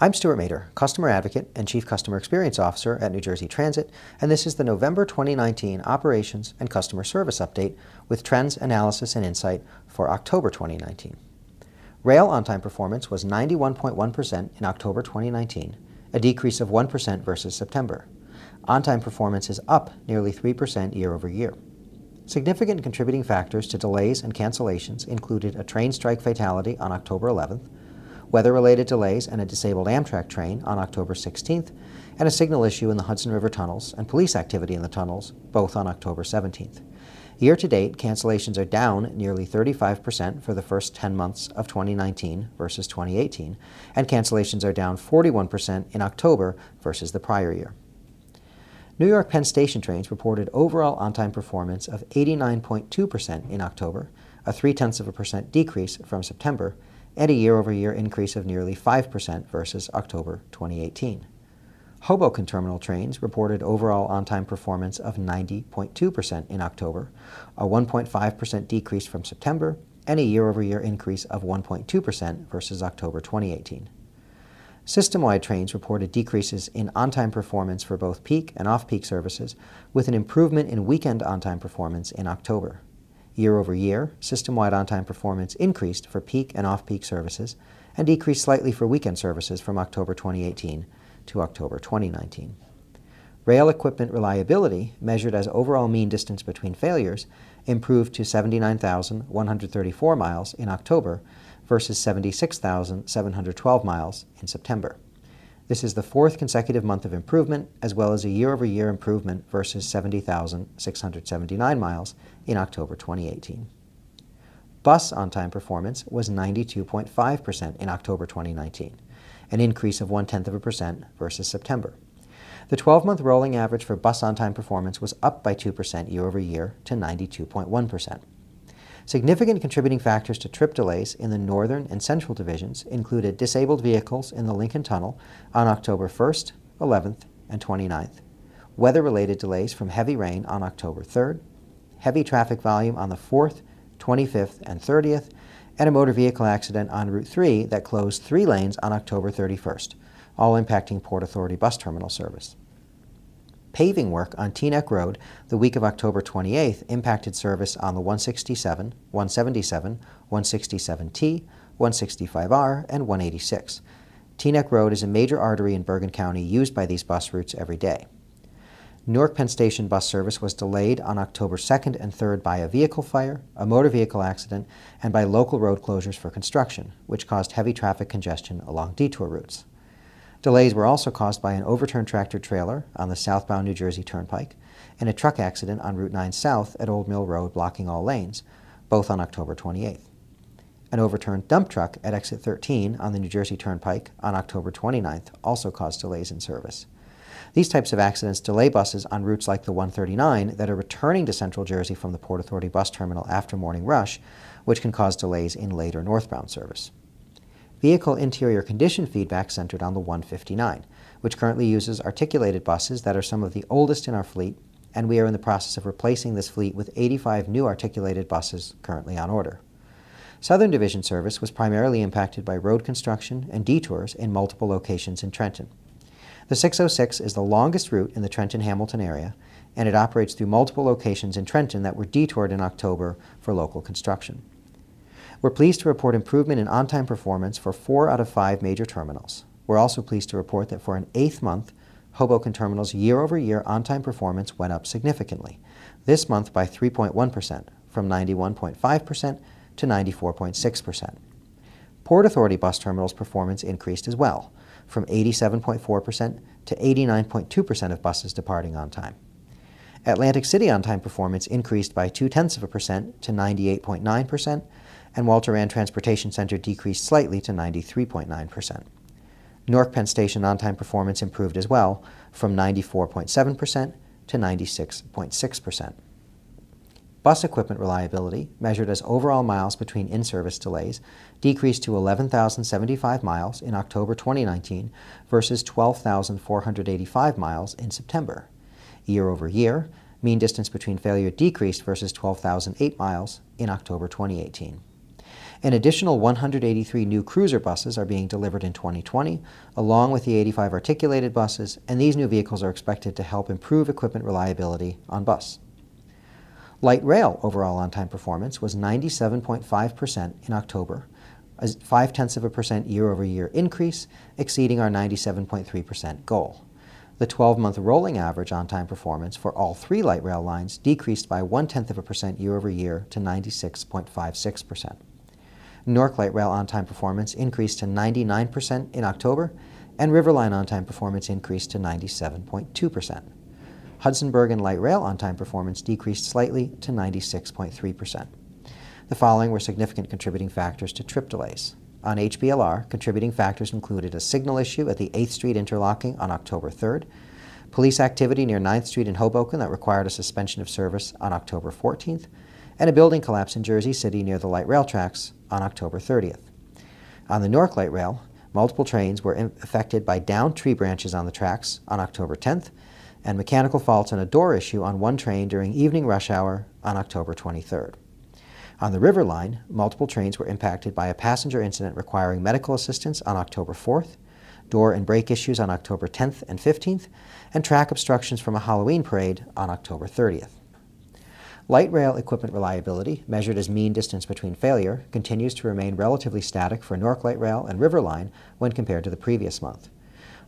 I'm Stewart Mader, Customer Advocate and Chief Customer Experience Officer at New Jersey Transit, and this is the November 2019 Operations and Customer Service Update with trends, analysis, and insight for October 2019. Rail on-time performance was 91.1% in October 2019, a decrease of 1% versus September. On-time performance is up nearly 3% year over year. Significant contributing factors to delays and cancellations included a train strike fatality on October 11th, weather-related delays and a disabled Amtrak train on October 16th, and a signal issue in the Hudson River tunnels and police activity in the tunnels, both on October 17th. Year to date, cancellations are down nearly 35% for the first 10 months of 2019 versus 2018, and cancellations are down 41% in October versus the prior year. New York Penn Station trains reported overall on-time performance of 89.2% in October, a three-tenths of a percent decrease from September, and a year-over-year increase of nearly 5% versus October 2018. Hoboken terminal trains reported overall on-time performance of 90.2% in October, a 1.5% decrease from September, and a year-over-year increase of 1.2% versus October 2018. System-wide trains reported decreases in on-time performance for both peak and off-peak services, with an improvement in weekend on-time performance in October. Year over year, system-wide on-time performance increased for peak and off-peak services and decreased slightly for weekend services from October 2018 to October 2019. Rail equipment reliability, measured as overall mean distance between failures, improved to 79,134 miles in October versus 76,712 miles in September. This is the fourth consecutive month of improvement, as well as a year-over-year improvement versus 70,679 miles in October 2018. Bus on-time performance was 92.5% in October 2019, an increase of one-tenth of a percent versus September. The 12-month rolling average for bus on-time performance was up by 2% year-over-year to 92.1%. Significant contributing factors to trip delays in the northern and central divisions included disabled vehicles in the Lincoln Tunnel on October 1st, 11th, and 29th, weather-related delays from heavy rain on October 3rd, heavy traffic volume on the 4th, 25th, and 30th, and a motor vehicle accident on Route 3 that closed three lanes on October 31st, all impacting Port Authority bus terminal service. Paving work on Teaneck Road the week of October 28th impacted service on the 167, 177, 167T, 165R, and 186. Teaneck Road is a major artery in Bergen County used by these bus routes every day. Newark Penn Station bus service was delayed on October 2nd and 3rd by a vehicle fire, a motor vehicle accident, and by local road closures for construction, which caused heavy traffic congestion along detour routes. Delays were also caused by an overturned tractor trailer on the southbound New Jersey Turnpike and a truck accident on Route 9 South at Old Mill Road blocking all lanes, both on October 28th. An overturned dump truck at exit 13 on the New Jersey Turnpike on October 29th also caused delays in service. These types of accidents delay buses on routes like the 139 that are returning to Central Jersey from the Port Authority bus terminal after morning rush, which can cause delays in later northbound service. Vehicle interior condition feedback centered on the 159, which currently uses articulated buses that are some of the oldest in our fleet, and we are in the process of replacing this fleet with 85 new articulated buses currently on order. Southern Division service was primarily impacted by road construction and detours in multiple locations in Trenton. The 606 is the longest route in the Trenton-Hamilton area, and it operates through multiple locations in Trenton that were detoured in October for local construction. We're pleased to report improvement in on-time performance for four out of five major terminals. We're also pleased to report that for an eighth month, Hoboken Terminal's year-over-year on-time performance went up significantly, this month by 3.1%, from 91.5% to 94.6%. Port Authority Bus Terminal's performance increased as well, from 87.4% to 89.2% of buses departing on time. Atlantic City on-time performance increased by two-tenths of a percent to 98.9%, and Walter Rand Transportation Center decreased slightly to 93.9%. Newark Penn Station on-time performance improved as well, from 94.7% to 96.6%. Bus equipment reliability, measured as overall miles between in-service delays, decreased to 11,075 miles in October 2019 versus 12,485 miles in September. Year over year, mean distance between failure decreased versus 12,008 miles in October 2018. An additional 183 new cruiser buses are being delivered in 2020, along with the 85 articulated buses, and these new vehicles are expected to help improve equipment reliability on bus. Light rail overall on-time performance was 97.5% in October, a 5 tenths of a percent year-over-year increase, exceeding our 97.3% goal. The 12-month rolling average on-time performance for all three light rail lines decreased by 1 tenth of a percent year-over-year to 96.56%. Newark Light Rail on-time performance increased to 99% in October, and Riverline on-time performance increased to 97.2%. Hudson Bergen Light Rail on-time performance decreased slightly to 96.3%. The following were significant contributing factors to trip delays. On HBLR, contributing factors included a signal issue at the 8th Street interlocking on October 3rd, police activity near 9th Street in Hoboken that required a suspension of service on October 14th, and a building collapse in Jersey City near the light rail tracks on October 30th. On the Newark Light Rail, multiple trains were affected by downed tree branches on the tracks on October 10th and mechanical faults and a door issue on one train during evening rush hour on October 23rd. On the River Line, multiple trains were impacted by a passenger incident requiring medical assistance on October 4th, door and brake issues on October 10th and 15th, and track obstructions from a Halloween parade on October 30th. Light rail equipment reliability, measured as mean distance between failure, continues to remain relatively static for Newark Light Rail and River Line when compared to the previous month.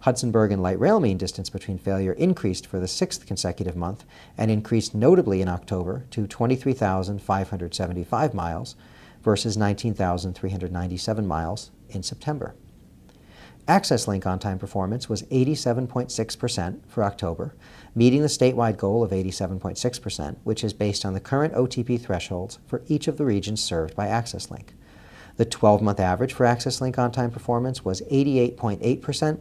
Hudson Bergen Light Rail mean distance between failure increased for the sixth consecutive month and increased notably in October to 23,575 miles versus 19,397 miles in September. Access Link on-time performance was 87.6% for October, meeting the statewide goal of 87.6%, which is based on the current OTP thresholds for each of the regions served by Access Link. The 12-month average for Access Link on-time performance was 88.8%,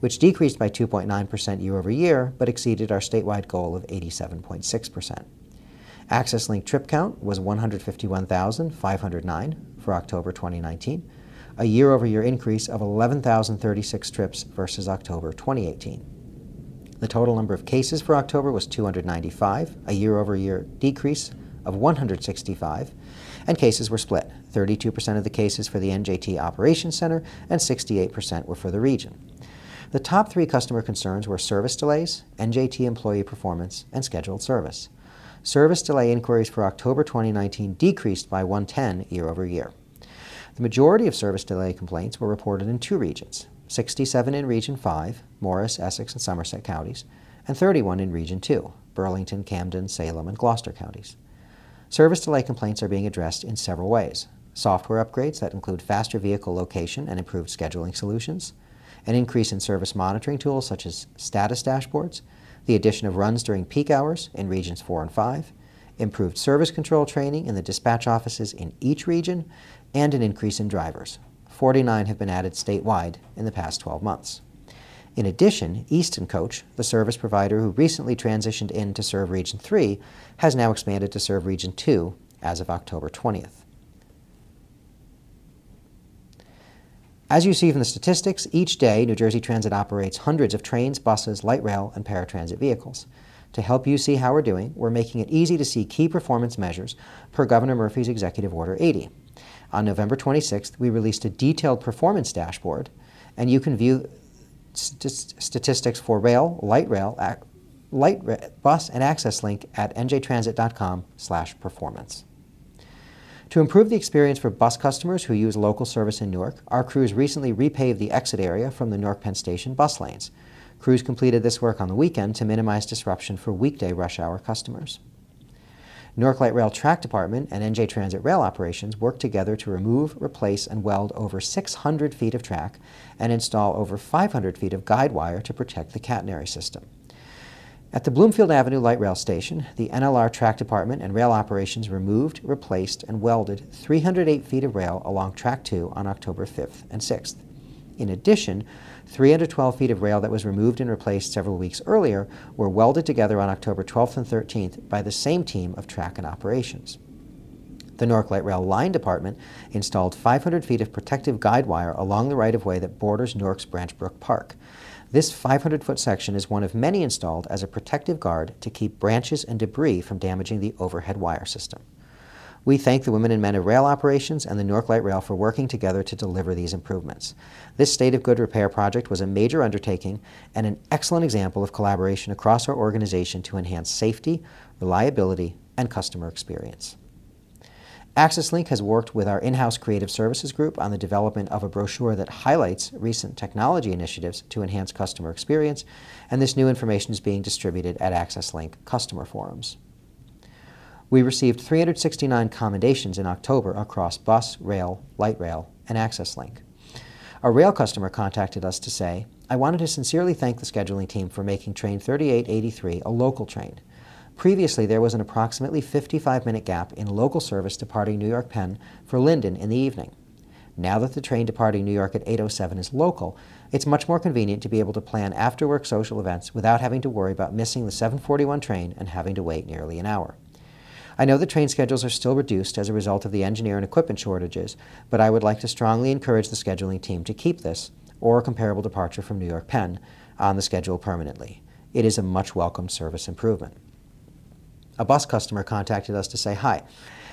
which decreased by 2.9% year over year, but exceeded our statewide goal of 87.6%. Access Link trip count was 151,509 for October 2019, a year-over-year increase of 11,036 trips versus October 2018. The total number of cases for October was 295, a year-over-year decrease of 165, and cases were split. 32% of the cases for the NJT Operations Center and 68% were for the region. The top three customer concerns were service delays, NJT employee performance, and scheduled service. Service delay inquiries for October 2019 decreased by 110 year over year. The majority of service delay complaints were reported in two regions, 67 in Region 5, Morris, Essex, and Somerset counties, and 31 in Region 2, Burlington, Camden, Salem, and Gloucester counties. Service delay complaints are being addressed in several ways. Software upgrades that include faster vehicle location and improved scheduling solutions, an increase in service monitoring tools such as status dashboards, the addition of runs during peak hours in regions 4 and 5, improved service control training in the dispatch offices in each region, and an increase in drivers. 49 have been added statewide in the past 12 months. In addition, Easton Coach, the service provider who recently transitioned in to serve Region 3, has now expanded to serve Region 2 as of October 20th. As you see from the statistics, each day New Jersey Transit operates hundreds of trains, buses, light rail, and paratransit vehicles. To help you see how we're doing, we're making it easy to see key performance measures per Governor Murphy's Executive Order 80. On November 26th, we released a detailed performance dashboard, and you can view st statistics for rail, light rail, light bus, and access link at njtransit.com/performance. To improve the experience for bus customers who use local service in Newark, our crews recently repaved the exit area from the Newark Penn Station bus lanes. Crews completed this work on the weekend to minimize disruption for weekday rush hour customers. Newark Light Rail Track Department and NJ Transit Rail Operations worked together to remove, replace, and weld over 600 feet of track and install over 500 feet of guide wire to protect the catenary system. At the Bloomfield Avenue Light Rail Station, the NLR Track Department and Rail Operations removed, replaced, and welded 308 feet of rail along Track 2 on October 5th and 6th. In addition, 312 feet of rail that was removed and replaced several weeks earlier were welded together on October 12th and 13th by the same team of track and operations. The Newark Light Rail Line Department installed 500 feet of protective guide wire along the right-of-way that borders Newark's Branch Brook Park. This 500-foot section is one of many installed as a protective guard to keep branches and debris from damaging the overhead wire system. We thank the women and men of rail operations and the Newark Light Rail for working together to deliver these improvements. This state of good repair project was a major undertaking and an excellent example of collaboration across our organization to enhance safety, reliability, and customer experience. AccessLink has worked with our in-house creative services group on the development of a brochure that highlights recent technology initiatives to enhance customer experience, and this new information is being distributed at AccessLink customer forums. We received 369 commendations in October across bus, rail, light rail, and AccessLink. A rail customer contacted us to say, I wanted to sincerely thank the scheduling team for making train 3883 a local train. Previously, there was an approximately 55-minute gap in local service departing New York Penn for Linden in the evening. Now that the train departing New York at 8.07 is local, it's much more convenient to be able to plan after-work social events without having to worry about missing the 741 train and having to wait nearly an hour. I know the train schedules are still reduced as a result of the engineer and equipment shortages, but I would like to strongly encourage the scheduling team to keep this, or a comparable departure from New York Penn, on the schedule permanently. It is a much welcomed service improvement. A bus customer contacted us to say hi.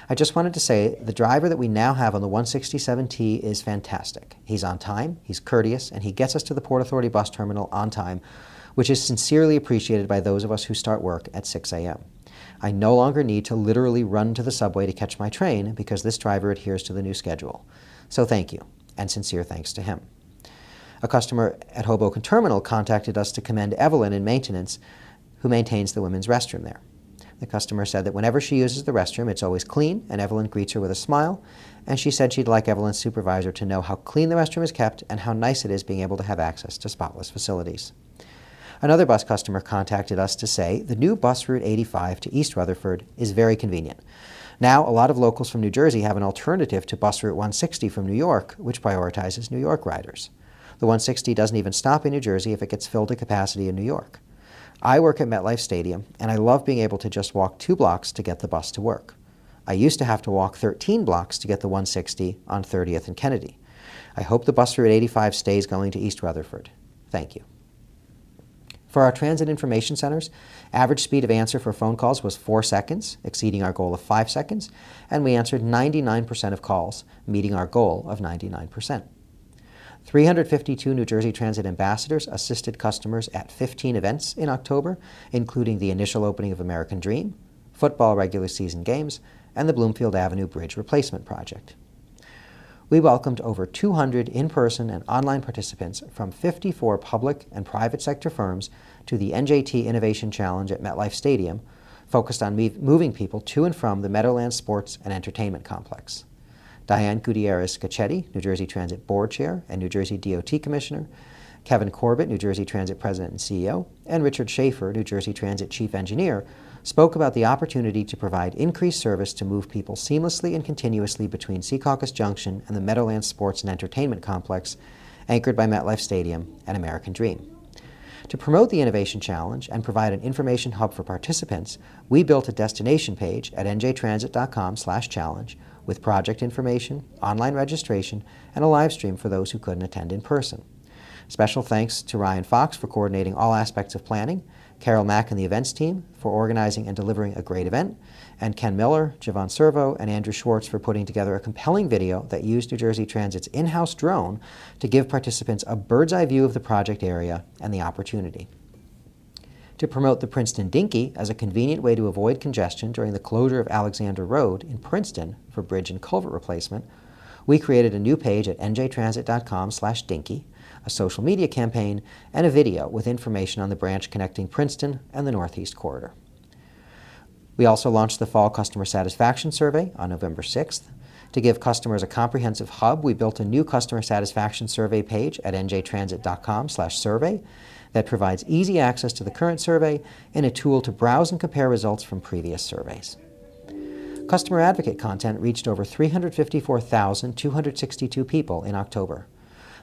I just wanted to say the driver that we now have on the 167T is fantastic. He's on time, he's courteous, and he gets us to the Port Authority bus terminal on time, which is sincerely appreciated by those of us who start work at 6 a.m. I no longer need to literally run to the subway to catch my train because this driver adheres to the new schedule. So thank you, and sincere thanks to him. A customer at Hoboken Terminal contacted us to commend Evelyn in maintenance, who maintains the women's restroom there. The customer said that whenever she uses the restroom, it's always clean, and Evelyn greets her with a smile, and she said she'd like Evelyn's supervisor to know how clean the restroom is kept and how nice it is being able to have access to spotless facilities. Another bus customer contacted us to say the new bus route 85 to East Rutherford is very convenient. Now, a lot of locals from New Jersey have an alternative to bus route 160 from New York, which prioritizes New York riders. The 160 doesn't even stop in New Jersey if it gets filled to capacity in New York. I work at MetLife Stadium, and I love being able to just walk two blocks to get the bus to work. I used to have to walk 13 blocks to get the 160 on 30th and Kennedy. I hope the bus route 85 stays going to East Rutherford. Thank you. For our transit information centers, average speed of answer for phone calls was 4 seconds, exceeding our goal of 5 seconds, and we answered 99% of calls, meeting our goal of 99%. 352 New Jersey Transit ambassadors assisted customers at 15 events in October, including the initial opening of American Dream, football regular season games, and the Bloomfield Avenue Bridge Replacement Project we welcomed over 200 in-person and online participants from 54 public and private sector firms to the NJT Innovation Challenge at MetLife Stadium, focused on moving people to and from the Meadowlands Sports and Entertainment Complex. Diane Gutierrez Scacchetti, New Jersey Transit Board Chair and New Jersey DOT Commissioner, Kevin Corbett, New Jersey Transit President and CEO, and Richard Schaefer, New Jersey Transit Chief Engineer, spoke about the opportunity to provide increased service to move people seamlessly and continuously between Secaucus Junction and the Meadowlands Sports and Entertainment Complex, anchored by MetLife Stadium and American Dream. To promote the Innovation Challenge and provide an information hub for participants, we built a destination page at njtransit.com/challenge with project information, online registration, and a live stream for those who couldn't attend in person. Special thanks to Ryan Fox for coordinating all aspects of planning, Carol Mack and the events team for organizing and delivering a great event, and Ken Miller, Javon Servo, and Andrew Schwartz for putting together a compelling video that used New Jersey Transit's in-house drone to give participants a bird's eye view of the project area and the opportunity. To promote the Princeton Dinky as a convenient way to avoid congestion during the closure of Alexander Road in Princeton for bridge and culvert replacement, we created a new page at njtransit.com/dinky a social media campaign, and a video with information on the branch connecting Princeton and the Northeast Corridor. We also launched the Fall Customer Satisfaction Survey on November 6th. To give customers a comprehensive hub, we built a new customer satisfaction survey page at njtransit.com/survey that provides easy access to the current survey and a tool to browse and compare results from previous surveys. Customer advocate content reached over 354,262 people in October.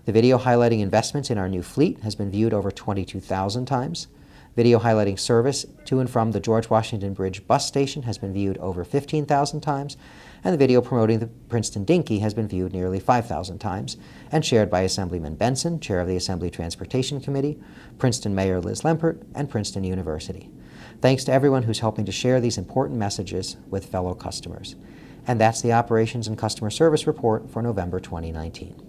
The video highlighting investments in our new fleet has been viewed over 22,000 times. Video highlighting service to and from the George Washington Bridge bus station has been viewed over 15,000 times, and the video promoting the Princeton Dinky has been viewed nearly 5,000 times, and shared by Assemblyman Benson, Chair of the Assembly Transportation Committee, Princeton Mayor Liz Lempert, and Princeton University. Thanks to everyone who's helping to share these important messages with fellow customers. And that's the Operations and Customer Service Report for November 2019.